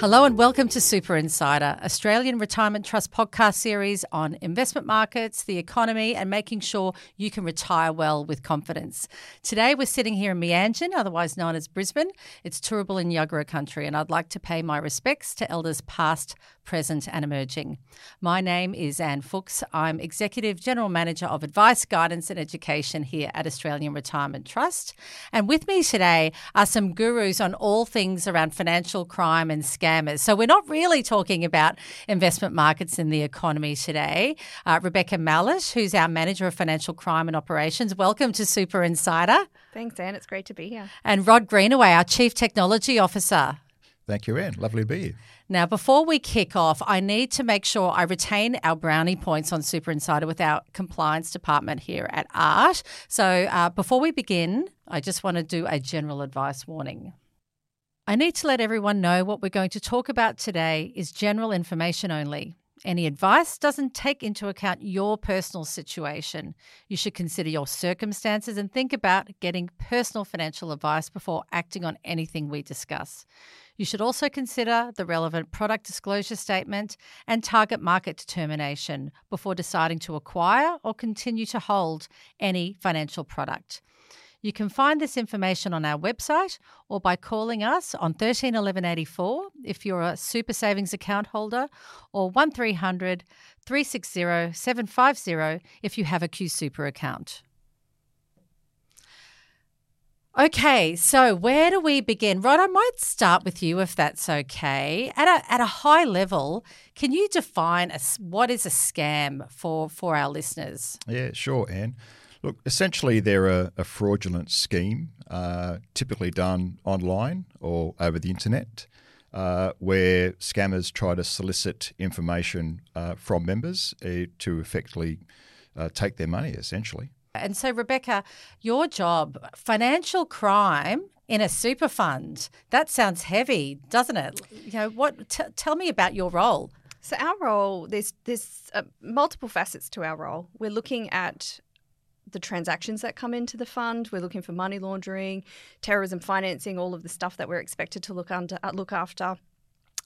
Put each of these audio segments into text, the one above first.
Hello and welcome to Super Insider, Australian Retirement Trust podcast series on investment markets, the economy, and making sure you can retire well with confidence. Today we're sitting here in Mianjin, otherwise known as Brisbane. It's Turrbal in Yagara country, and I'd like to pay my respects to elders past, present, and emerging. My name is Anne Fuchs. I'm Executive General Manager of Advice, Guidance, and Education here at Australian Retirement Trust. And with me today are some gurus on all things around financial crime and scammers. So we're not really talking about investment markets in the economy today. Uh, Rebecca Mallet, who's our Manager of Financial Crime and Operations, welcome to Super Insider. Thanks, Anne. It's great to be here. And Rod Greenaway, our Chief Technology Officer. Thank you, Anne. Lovely to be here. Now, before we kick off, I need to make sure I retain our brownie points on Super Insider with our compliance department here at ART. So, uh, before we begin, I just want to do a general advice warning. I need to let everyone know what we're going to talk about today is general information only. Any advice doesn't take into account your personal situation. You should consider your circumstances and think about getting personal financial advice before acting on anything we discuss. You should also consider the relevant product disclosure statement and target market determination before deciding to acquire or continue to hold any financial product. You can find this information on our website or by calling us on 13 11 84 if you're a super savings account holder or 1300 360 750 if you have a QSuper account. Okay, so where do we begin? Rod, I might start with you if that's okay. At a, at a high level, can you define a, what is a scam for, for our listeners? Yeah, sure, Anne. Look, essentially, they're a, a fraudulent scheme, uh, typically done online or over the internet, uh, where scammers try to solicit information uh, from members uh, to effectively uh, take their money, essentially. And so, Rebecca, your job, financial crime in a super fund, that sounds heavy, doesn't it? You know, what? T- tell me about your role. So our role, there's there's uh, multiple facets to our role. We're looking at the transactions that come into the fund. We're looking for money laundering, terrorism financing, all of the stuff that we're expected to look under uh, look after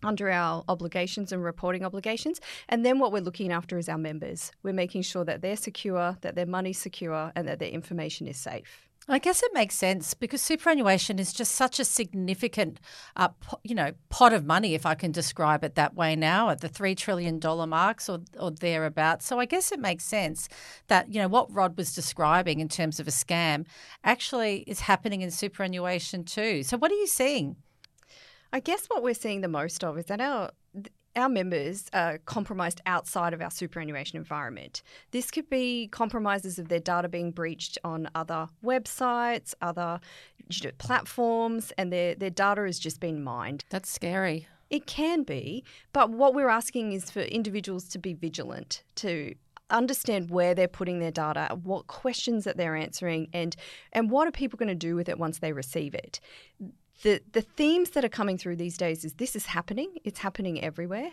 under our obligations and reporting obligations. And then what we're looking after is our members. We're making sure that they're secure, that their money's secure, and that their information is safe. I guess it makes sense because superannuation is just such a significant, uh, you know, pot of money, if I can describe it that way now, at the three trillion dollar marks or or thereabouts. So I guess it makes sense that you know what Rod was describing in terms of a scam actually is happening in superannuation too. So what are you seeing? I guess what we're seeing the most of is that our our members are compromised outside of our superannuation environment. This could be compromises of their data being breached on other websites, other platforms, and their, their data has just been mined. That's scary. It can be, but what we're asking is for individuals to be vigilant, to understand where they're putting their data, what questions that they're answering, and and what are people going to do with it once they receive it the the themes that are coming through these days is this is happening. It's happening everywhere.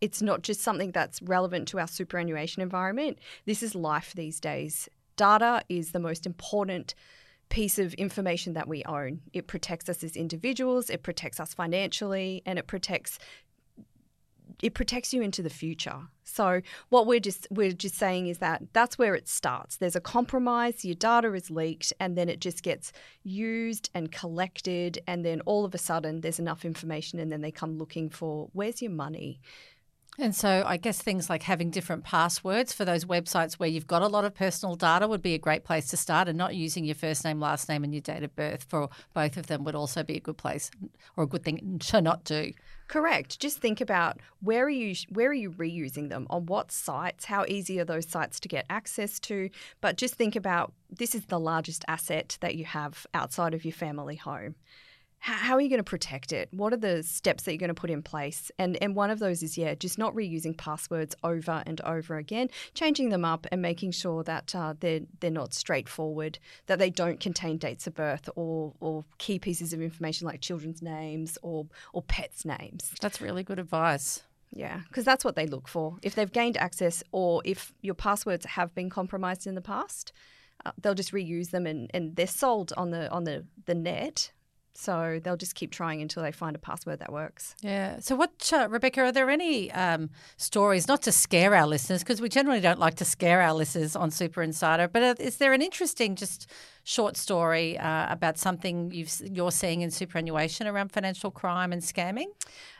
It's not just something that's relevant to our superannuation environment. This is life these days. Data is the most important piece of information that we own. It protects us as individuals, it protects us financially, and it protects it protects you into the future. So what we're just we're just saying is that that's where it starts. There's a compromise, your data is leaked and then it just gets used and collected and then all of a sudden there's enough information and then they come looking for where's your money? And so I guess things like having different passwords for those websites where you've got a lot of personal data would be a great place to start and not using your first name, last name and your date of birth for both of them would also be a good place or a good thing to not do. Correct. Just think about where are you where are you reusing them on what sites? How easy are those sites to get access to? But just think about this is the largest asset that you have outside of your family home how, are you going to protect it? What are the steps that you're going to put in place? And and one of those is yeah, just not reusing passwords over and over again, changing them up and making sure that uh, they're they're not straightforward, that they don't contain dates of birth or or key pieces of information like children's names or or pets' names. That's really good advice. Yeah, because that's what they look for. If they've gained access or if your passwords have been compromised in the past, uh, they'll just reuse them and, and they're sold on the on the, the net So they'll just keep trying until they find a password that works. Yeah. So, what, uh, Rebecca, are there any um, stories, not to scare our listeners, because we generally don't like to scare our listeners on Super Insider, but uh, is there an interesting, just short story uh, about something you are seeing in superannuation around financial crime and scamming?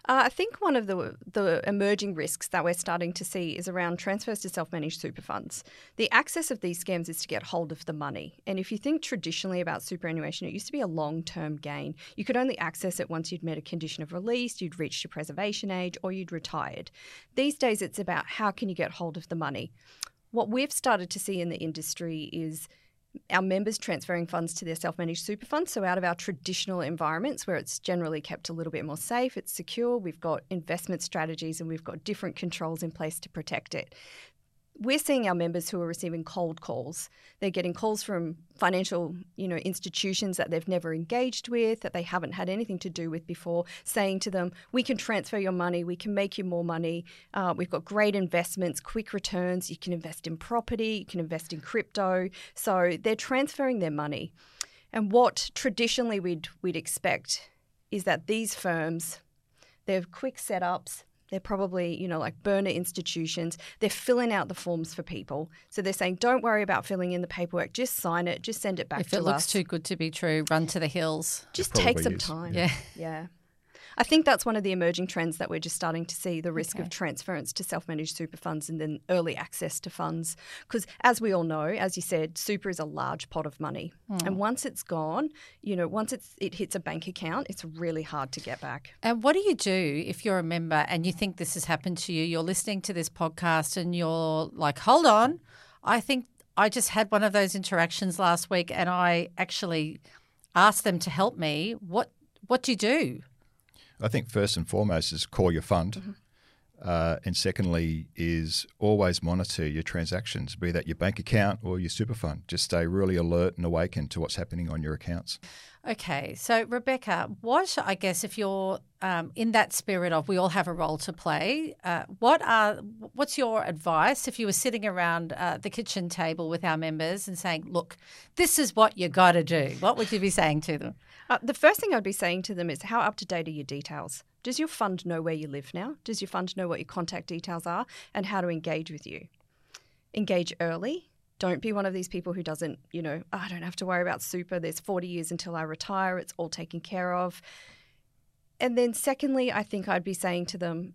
Uh, I think one of the the emerging risks that we're starting to see is around transfers to self-managed super funds. The access of these scams is to get hold of the money, and if you think traditionally about superannuation, it used to be a long-term gain. You could only access it once you'd met a condition of release, you'd reached your preservation age, or you'd retired. These days, it's about how can you get hold of the money. What we've started to see in the industry is our members transferring funds to their self managed super funds. So, out of our traditional environments where it's generally kept a little bit more safe, it's secure, we've got investment strategies and we've got different controls in place to protect it we're seeing our members who are receiving cold calls. They're getting calls from financial, you know, institutions that they've never engaged with, that they haven't had anything to do with before, saying to them, "We can transfer your money. We can make you more money. Uh, we've got great investments, quick returns. You can invest in property. You can invest in crypto." So they're transferring their money, and what traditionally we'd we'd expect is that these firms, they have quick setups they're probably, you know, like burner institutions. They're filling out the forms for people. So they're saying, don't worry about filling in the paperwork. Just sign it. Just send it back if to us. If it looks too good to be true, run to the hills. Just take some is. time. Yeah. Yeah. I think that's one of the emerging trends that we're just starting to see the risk okay. of transference to self managed super funds and then early access to funds. Because as we all know, as you said, super is a large pot of money. Mm. And once it's gone, you know, once it's, it hits a bank account, it's really hard to get back. And what do you do if you're a member and you think this has happened to you? You're listening to this podcast and you're like, hold on, I think I just had one of those interactions last week and I actually asked them to help me. What what do you do? I think first and foremost is call your fund. Mm-hmm. Uh, and secondly, is always monitor your transactions, be that your bank account or your super fund. Just stay really alert and awakened to what's happening on your accounts. Okay, so Rebecca, what I guess if you're um, in that spirit of we all have a role to play, uh, what are what's your advice if you were sitting around uh, the kitchen table with our members and saying, "Look, this is what you got to do." What would you be saying to them? Uh, the first thing I'd be saying to them is how up to date are your details? Does your fund know where you live now? Does your fund know what your contact details are and how to engage with you? Engage early. Don't be one of these people who doesn't, you know, oh, I don't have to worry about super. There's 40 years until I retire. It's all taken care of. And then, secondly, I think I'd be saying to them,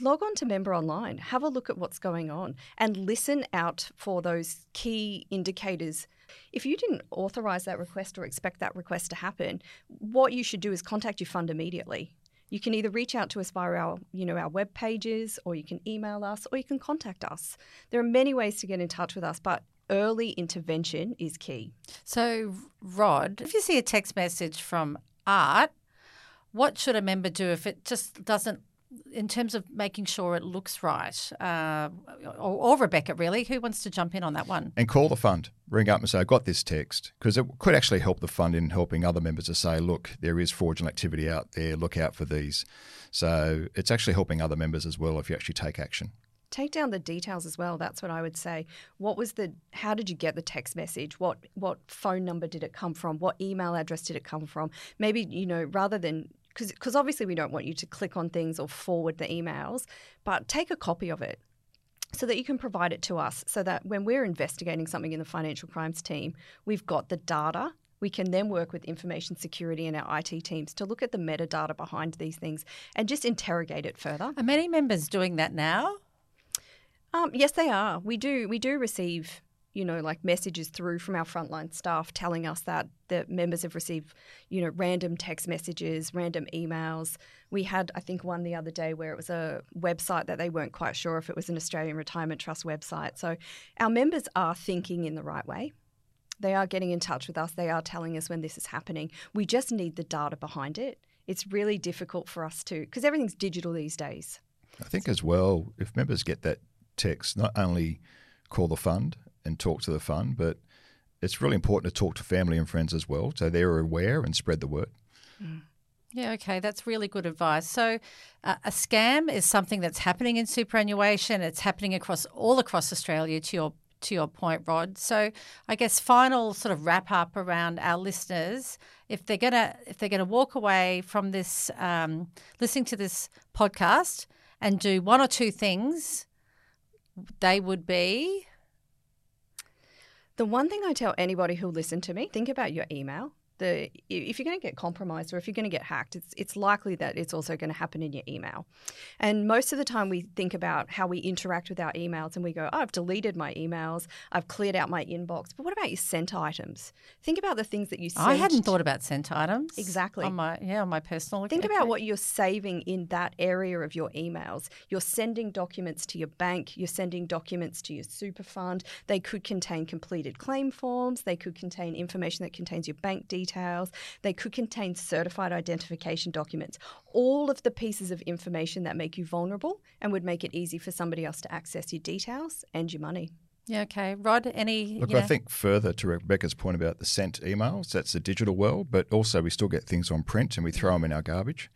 log on to Member Online, have a look at what's going on, and listen out for those key indicators if you didn't authorize that request or expect that request to happen, what you should do is contact your fund immediately. You can either reach out to us via our, you know, our web pages, or you can email us, or you can contact us. There are many ways to get in touch with us, but early intervention is key. So, Rod, if you see a text message from Art, what should a member do if it just doesn't in terms of making sure it looks right, uh, or, or, Rebecca, really, who wants to jump in on that one? And call the fund, ring up and say, I got this text, because it could actually help the fund in helping other members to say, look, there is fraudulent activity out there, look out for these. So it's actually helping other members as well if you actually take action. Take down the details as well. That's what I would say. What was the? How did you get the text message? What what phone number did it come from? What email address did it come from? Maybe you know, rather than because obviously we don't want you to click on things or forward the emails, but take a copy of it so that you can provide it to us so that when we're investigating something in the financial crimes team, we've got the data. We can then work with information security and our IT teams to look at the metadata behind these things and just interrogate it further. Are many members doing that now? Um, yes, they are. We do. We do receive you know, like messages through from our frontline staff telling us that the members have received, you know, random text messages, random emails. We had, I think, one the other day where it was a website that they weren't quite sure if it was an Australian Retirement Trust website. So our members are thinking in the right way. They are getting in touch with us. They are telling us when this is happening. We just need the data behind it. It's really difficult for us to, because everything's digital these days. I think as well, if members get that text, not only call the fund and talk to the fund, but it's really important to talk to family and friends as well, so they're aware and spread the word. Mm. Yeah, okay, that's really good advice. So, uh, a scam is something that's happening in superannuation. It's happening across all across Australia. To your to your point, Rod. So I guess final sort of wrap up around our listeners. If they're gonna if they're gonna walk away from this um, listening to this podcast and do one or two things, they would be The one thing I tell anybody who'll listen to me, think about your email. The, if you're going to get compromised or if you're going to get hacked, it's, it's likely that it's also going to happen in your email. And most of the time, we think about how we interact with our emails and we go, oh, I've deleted my emails, I've cleared out my inbox. But what about your sent items? Think about the things that you sent. I hadn't thought about sent items. Exactly. On my yeah, on my personal. Think okay. about what you're saving in that area of your emails. You're sending documents to your bank, you're sending documents to your super fund. They could contain completed claim forms, they could contain information that contains your bank details, they could contain certified identification documents. All of the pieces of information that make you vulnerable and would make it easy for somebody else to access your details and your money. Yeah, okay. Rod, any. Look, you I think further to Rebecca's point about the sent emails, that's the digital world, but also we still get things on print and we throw them in our garbage.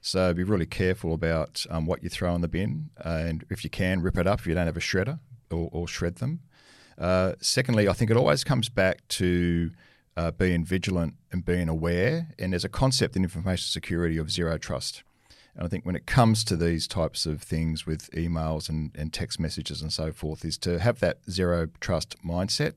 So be really careful about um, what you throw in the bin. and if you can, rip it up if you don't have a shredder or, or shred them. Uh, secondly, I think it always comes back to uh, being vigilant and being aware. And there's a concept in information security of zero trust. And I think when it comes to these types of things with emails and, and text messages and so forth, is to have that zero trust mindset.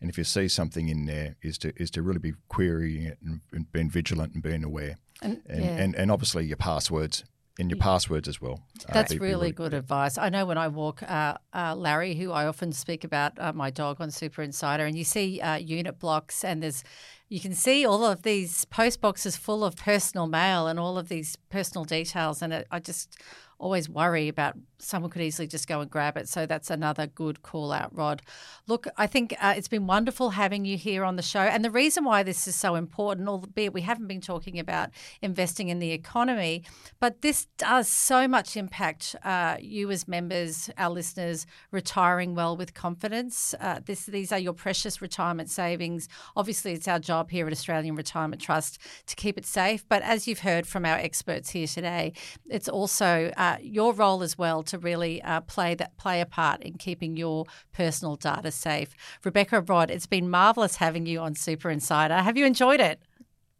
And if you see something in there, is to is to really be querying it and, and being vigilant and being aware, And, and, yeah. and, and obviously your passwords and your passwords as well. Uh, That's be- be really good advice. I know when I walk uh, uh, Larry, who I often speak about, uh, my dog on Super Insider, and you see uh, unit blocks, and there's you can see all of these post boxes full of personal mail and all of these personal details, and it, I just always worry about someone could easily just go and grab it. So that's another good call out, Rod. Look, I think uh, it's been wonderful having you here on the show, and the reason why this is so important, albeit we haven't been talking about investing in the economy, but this does so much impact uh, you as members, our listeners, retiring well with confidence. Uh, this, these are your precious retirement savings. Obviously, it's our job here at Australian Retirement Trust to keep it safe. But as you've heard from our experts here today, it's also uh, your role as well to really uh, play that play a part in keeping your personal data safe. Rebecca Rod, it's been marvelous having you on Super Insider. Have you enjoyed it?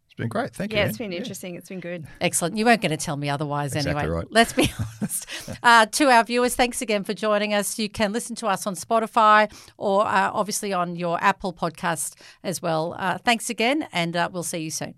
It's been great. Thank you. Yeah, it's been interesting. It's been good. Excellent. You weren't going to tell me otherwise Exactly anyway. right. Let's be honest. Uh, to our viewers, thanks again for joining us. You can listen to us on Spotify or uh, obviously on your Apple podcast as well. Uh, thanks again, and uh, we'll see you soon.